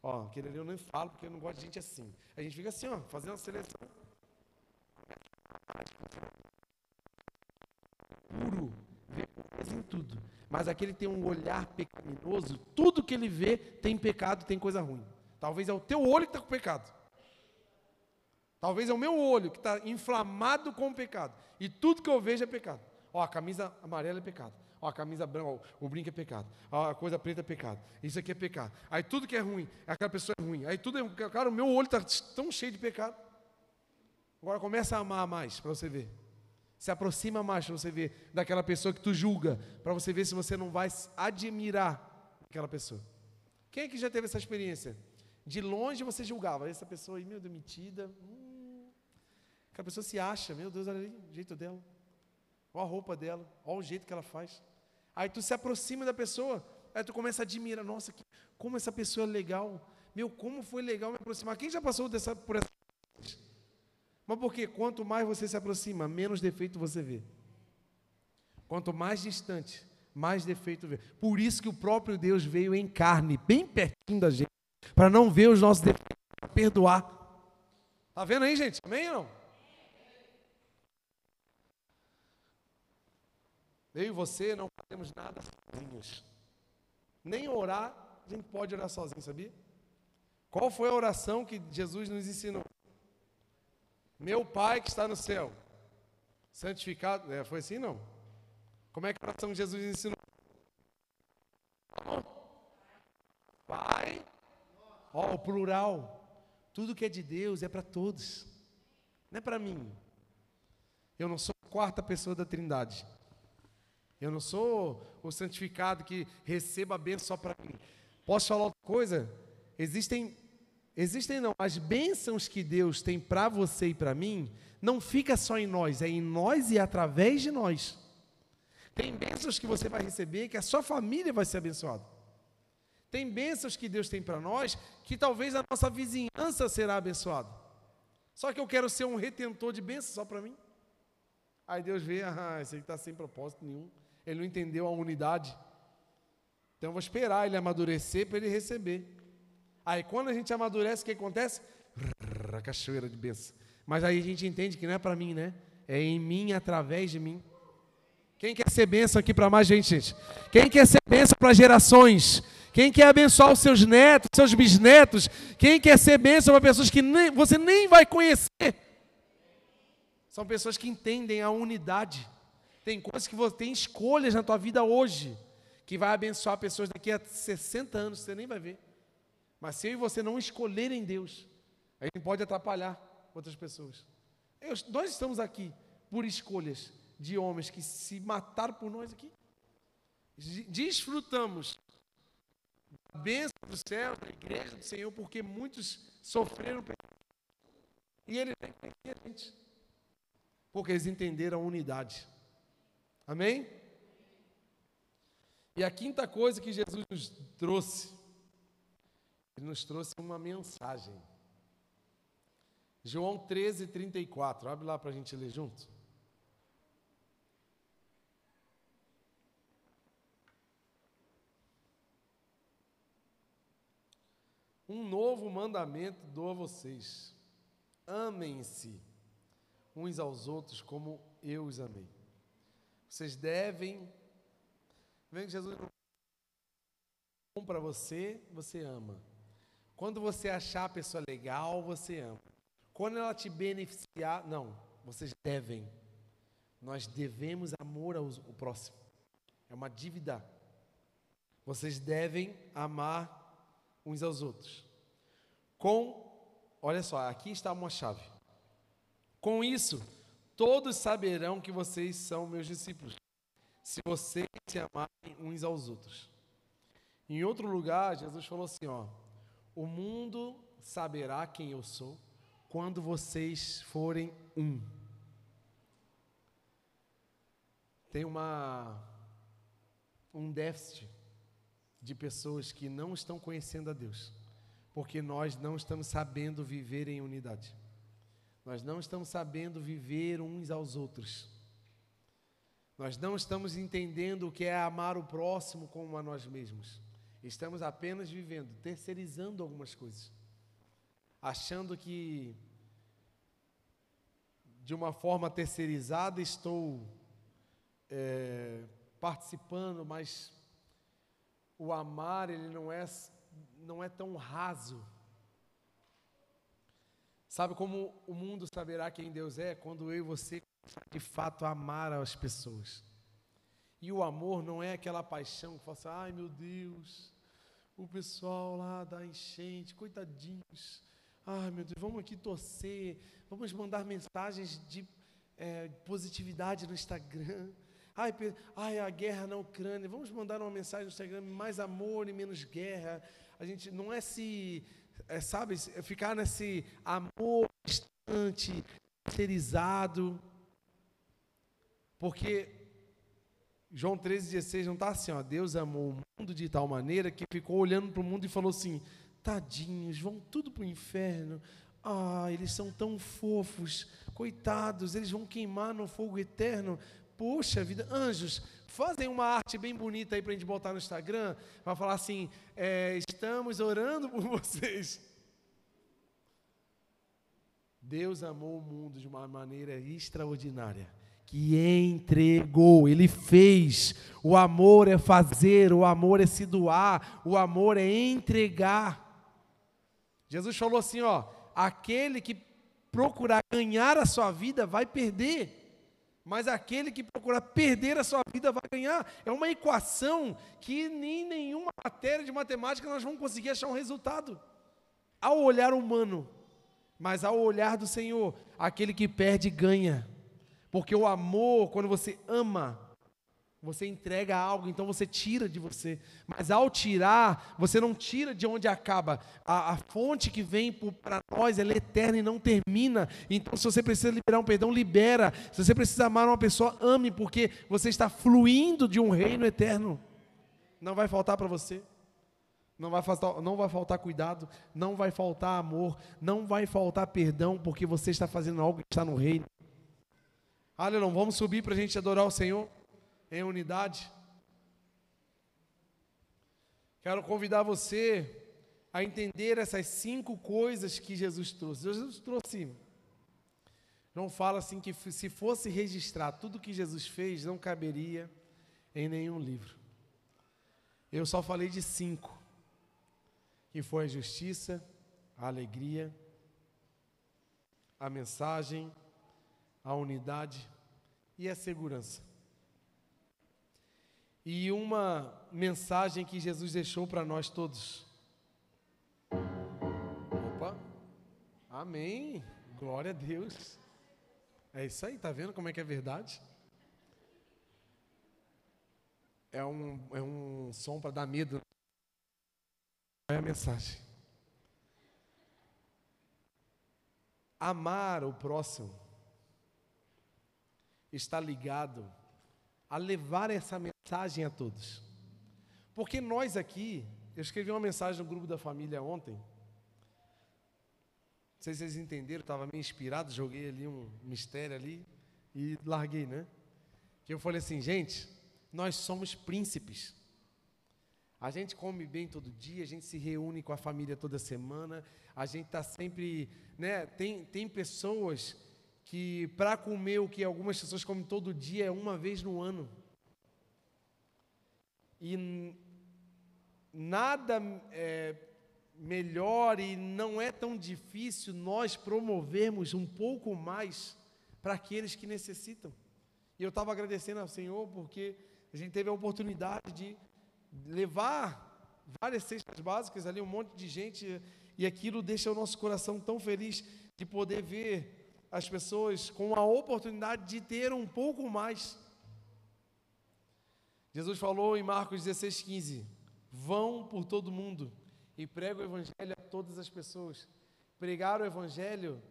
Ó, aquele ali eu nem falo porque eu não gosto de gente assim. A gente fica assim, ó, fazendo uma seleção. Puro, vê em tudo. Mas aquele tem um olhar pecaminoso, tudo que ele vê tem pecado, tem coisa ruim. Talvez é o teu olho que está com pecado. Talvez é o meu olho que está inflamado com o pecado. E tudo que eu vejo é pecado. Ó, a camisa amarela é pecado. Ó, a camisa branca, ó, o brinco é pecado. Ó, a coisa preta é pecado. Isso aqui é pecado. Aí tudo que é ruim, aquela pessoa é ruim. Aí tudo é. Cara, o meu olho está tão cheio de pecado. Agora começa a amar mais para você ver. Se aproxima mais para você ver daquela pessoa que tu julga, para você ver se você não vai admirar aquela pessoa. Quem é que já teve essa experiência? De longe você julgava, essa pessoa aí, meu Deus, metida. Hum, aquela pessoa se acha, meu Deus, olha ali, o jeito dela. Olha a roupa dela, olha o jeito que ela faz. Aí tu se aproxima da pessoa, aí tu começa a admirar, nossa, como essa pessoa é legal. Meu, como foi legal me aproximar. Quem já passou dessa, por essa mas porque quanto mais você se aproxima, menos defeito você vê. Quanto mais distante, mais defeito vê. Por isso que o próprio Deus veio em carne, bem pertinho da gente, para não ver os nossos defeitos, para perdoar. Tá vendo aí, gente? Amém ou não? Eu e você não fazemos nada sozinhos. Nem orar, a gente pode orar sozinho, sabia? Qual foi a oração que Jesus nos ensinou? Meu Pai que está no céu, santificado. É, foi assim não? Como é que a oração que Jesus ensinou? Pai, ó, o plural. Tudo que é de Deus é para todos, não é para mim. Eu não sou a quarta pessoa da Trindade. Eu não sou o santificado que receba a bênção só para mim. Posso falar outra coisa? Existem, existem não, as bênçãos que Deus tem para você e para mim, não fica só em nós, é em nós e através de nós. Tem bênçãos que você vai receber que a sua família vai ser abençoada. Tem bênçãos que Deus tem para nós que talvez a nossa vizinhança será abençoada. Só que eu quero ser um retentor de bênçãos só para mim. Aí Deus vê, ah, esse aqui está sem propósito nenhum. Ele não entendeu a unidade. Então eu vou esperar ele amadurecer para ele receber. Aí quando a gente amadurece, o que acontece? A cachoeira de bênção. Mas aí a gente entende que não é para mim, né? É em mim, através de mim. Quem quer ser bênção aqui para mais gente, gente? Quem quer ser bênção para gerações? Quem quer abençoar os seus netos, seus bisnetos? Quem quer ser bênção para pessoas que nem, você nem vai conhecer? São pessoas que entendem a unidade. Tem coisas que você tem escolhas na tua vida hoje que vai abençoar pessoas daqui a 60 anos, você nem vai ver. Mas se eu e você não escolherem Deus, a gente pode atrapalhar outras pessoas. Eu, nós estamos aqui por escolhas de homens que se mataram por nós aqui. Desfrutamos da bênção do céu, da igreja do Senhor, porque muitos sofreram. E Ele vem a gente. Porque eles entenderam a unidade. Amém? E a quinta coisa que Jesus nos trouxe, ele nos trouxe uma mensagem. João 13, 34. Abre lá para a gente ler junto. Um novo mandamento dou a vocês: amem-se uns aos outros como eu os amei. Vocês devem. Vem que Jesus bom para você, você ama. Quando você achar a pessoa legal, você ama. Quando ela te beneficiar, não, vocês devem. Nós devemos amor ao, ao próximo. É uma dívida. Vocês devem amar uns aos outros. Com, olha só, aqui está uma chave. Com isso, todos saberão que vocês são meus discípulos, se vocês se amarem uns aos outros. Em outro lugar, Jesus falou assim: ó, o mundo saberá quem eu sou quando vocês forem um. Tem uma um déficit de pessoas que não estão conhecendo a Deus, porque nós não estamos sabendo viver em unidade. Nós não estamos sabendo viver uns aos outros. Nós não estamos entendendo o que é amar o próximo como a nós mesmos. Estamos apenas vivendo, terceirizando algumas coisas, achando que de uma forma terceirizada estou é, participando, mas o amar ele não é não é tão raso. Sabe como o mundo saberá quem Deus é quando eu e você de fato amar as pessoas. E o amor não é aquela paixão que fala assim, ai meu Deus, o pessoal lá da enchente, coitadinhos. Ai meu Deus, vamos aqui torcer, vamos mandar mensagens de é, positividade no Instagram. Ai, ai, a guerra na Ucrânia, vamos mandar uma mensagem no Instagram, mais amor e menos guerra. A gente não é se, é, sabe, ficar nesse amor distante, terceirizado. Porque João 13,16 não está assim, ó, Deus amou o mundo de tal maneira que ficou olhando para o mundo e falou assim: tadinhos, vão tudo para o inferno. Ah, eles são tão fofos, coitados, eles vão queimar no fogo eterno. Poxa vida, anjos, fazem uma arte bem bonita aí para a gente botar no Instagram, para falar assim: é, estamos orando por vocês. Deus amou o mundo de uma maneira extraordinária que entregou, ele fez. O amor é fazer, o amor é se doar, o amor é entregar. Jesus falou assim, ó, aquele que procurar ganhar a sua vida vai perder. Mas aquele que procurar perder a sua vida vai ganhar. É uma equação que nem nenhuma matéria de matemática nós vamos conseguir achar um resultado. Ao olhar humano, mas ao olhar do Senhor, aquele que perde ganha. Porque o amor, quando você ama, você entrega algo, então você tira de você. Mas ao tirar, você não tira de onde acaba. A, a fonte que vem para nós, ela é eterna e não termina. Então, se você precisa liberar um perdão, libera. Se você precisa amar uma pessoa, ame, porque você está fluindo de um reino eterno. Não vai faltar para você. Não vai, faltar, não vai faltar cuidado, não vai faltar amor, não vai faltar perdão, porque você está fazendo algo que está no reino. Aleluia, vamos subir para a gente adorar o Senhor em unidade. Quero convidar você a entender essas cinco coisas que Jesus trouxe. Jesus trouxe. Não fala assim que se fosse registrar tudo que Jesus fez, não caberia em nenhum livro. Eu só falei de cinco, que foi a justiça, a alegria, a mensagem, a unidade e a segurança. E uma mensagem que Jesus deixou para nós todos. Opa, amém, glória a Deus. É isso aí, tá vendo como é que é verdade? É um, é um som para dar medo. É a mensagem. Amar o próximo está ligado a levar essa mensagem a todos. Porque nós aqui, eu escrevi uma mensagem no grupo da família ontem. Não sei se vocês entenderam, estava meio inspirado, joguei ali um mistério ali e larguei, né? Que eu falei assim, gente, nós somos príncipes. A gente come bem todo dia, a gente se reúne com a família toda semana, a gente está sempre, né? Tem, tem pessoas que para comer o que algumas pessoas comem todo dia é uma vez no ano. E nada é melhor e não é tão difícil nós promovermos um pouco mais para aqueles que necessitam. E eu estava agradecendo ao Senhor porque a gente teve a oportunidade de levar várias cestas básicas ali, um monte de gente, e aquilo deixa o nosso coração tão feliz de poder ver as pessoas com a oportunidade de ter um pouco mais. Jesus falou em Marcos 16,15: Vão por todo mundo e pregam o Evangelho a todas as pessoas. Pregar o Evangelho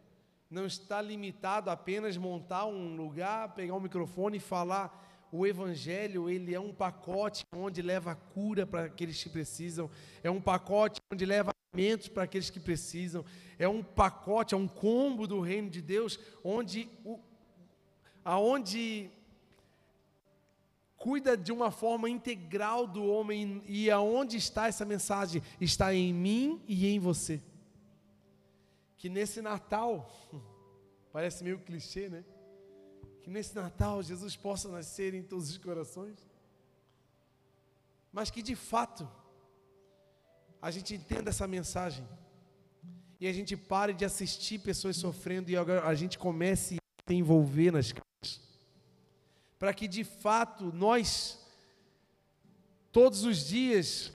não está limitado a apenas montar um lugar, pegar um microfone e falar. O Evangelho, ele é um pacote onde leva cura para aqueles que precisam, é um pacote onde leva alimentos para aqueles que precisam, é um pacote, é um combo do reino de Deus, onde, o, aonde cuida de uma forma integral do homem e aonde está essa mensagem? Está em mim e em você. Que nesse Natal, parece meio clichê, né? Que nesse Natal Jesus possa nascer em todos os corações, mas que de fato a gente entenda essa mensagem e a gente pare de assistir pessoas sofrendo e a gente comece a se envolver nas para que de fato nós, todos os dias,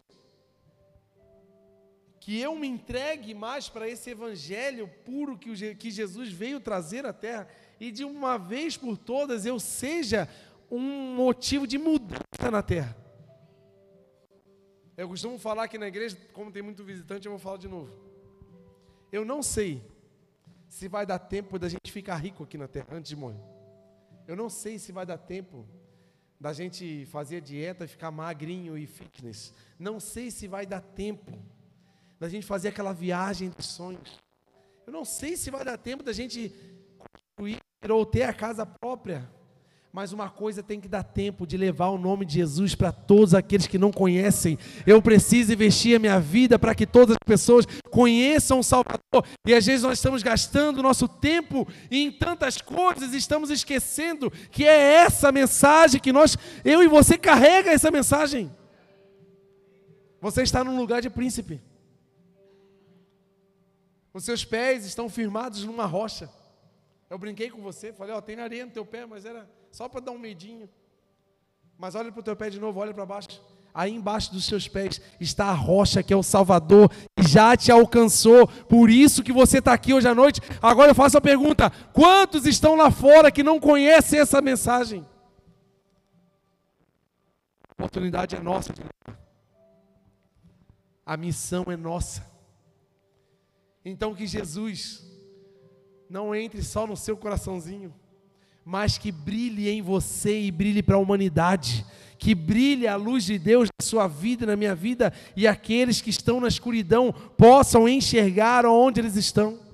que eu me entregue mais para esse evangelho puro que Jesus veio trazer à terra e de uma vez por todas eu seja um motivo de mudança na terra. Eu costumo falar aqui na igreja, como tem muito visitante, eu vou falar de novo. Eu não sei se vai dar tempo da gente ficar rico aqui na terra antes de morrer. Eu não sei se vai dar tempo da gente fazer dieta e ficar magrinho e fitness. Não sei se vai dar tempo da gente fazer aquela viagem dos sonhos. Eu não sei se vai dar tempo da gente construir ou ter a casa própria. Mas uma coisa tem que dar tempo de levar o nome de Jesus para todos aqueles que não conhecem. Eu preciso investir a minha vida para que todas as pessoas conheçam o Salvador. E às vezes nós estamos gastando nosso tempo em tantas coisas, estamos esquecendo que é essa mensagem que nós, eu e você carrega essa mensagem. Você está num lugar de príncipe. Os seus pés estão firmados numa rocha. Eu brinquei com você, falei, ó, tem areia no teu pé, mas era só para dar um medinho. Mas olha para o teu pé de novo, olha para baixo. Aí embaixo dos seus pés está a rocha que é o Salvador, que já te alcançou. Por isso que você está aqui hoje à noite. Agora eu faço a pergunta: quantos estão lá fora que não conhecem essa mensagem? A oportunidade é nossa. A missão é nossa. Então que Jesus não entre só no seu coraçãozinho mas que brilhe em você e brilhe para a humanidade. Que brilhe a luz de Deus na sua vida, na minha vida, e aqueles que estão na escuridão possam enxergar onde eles estão.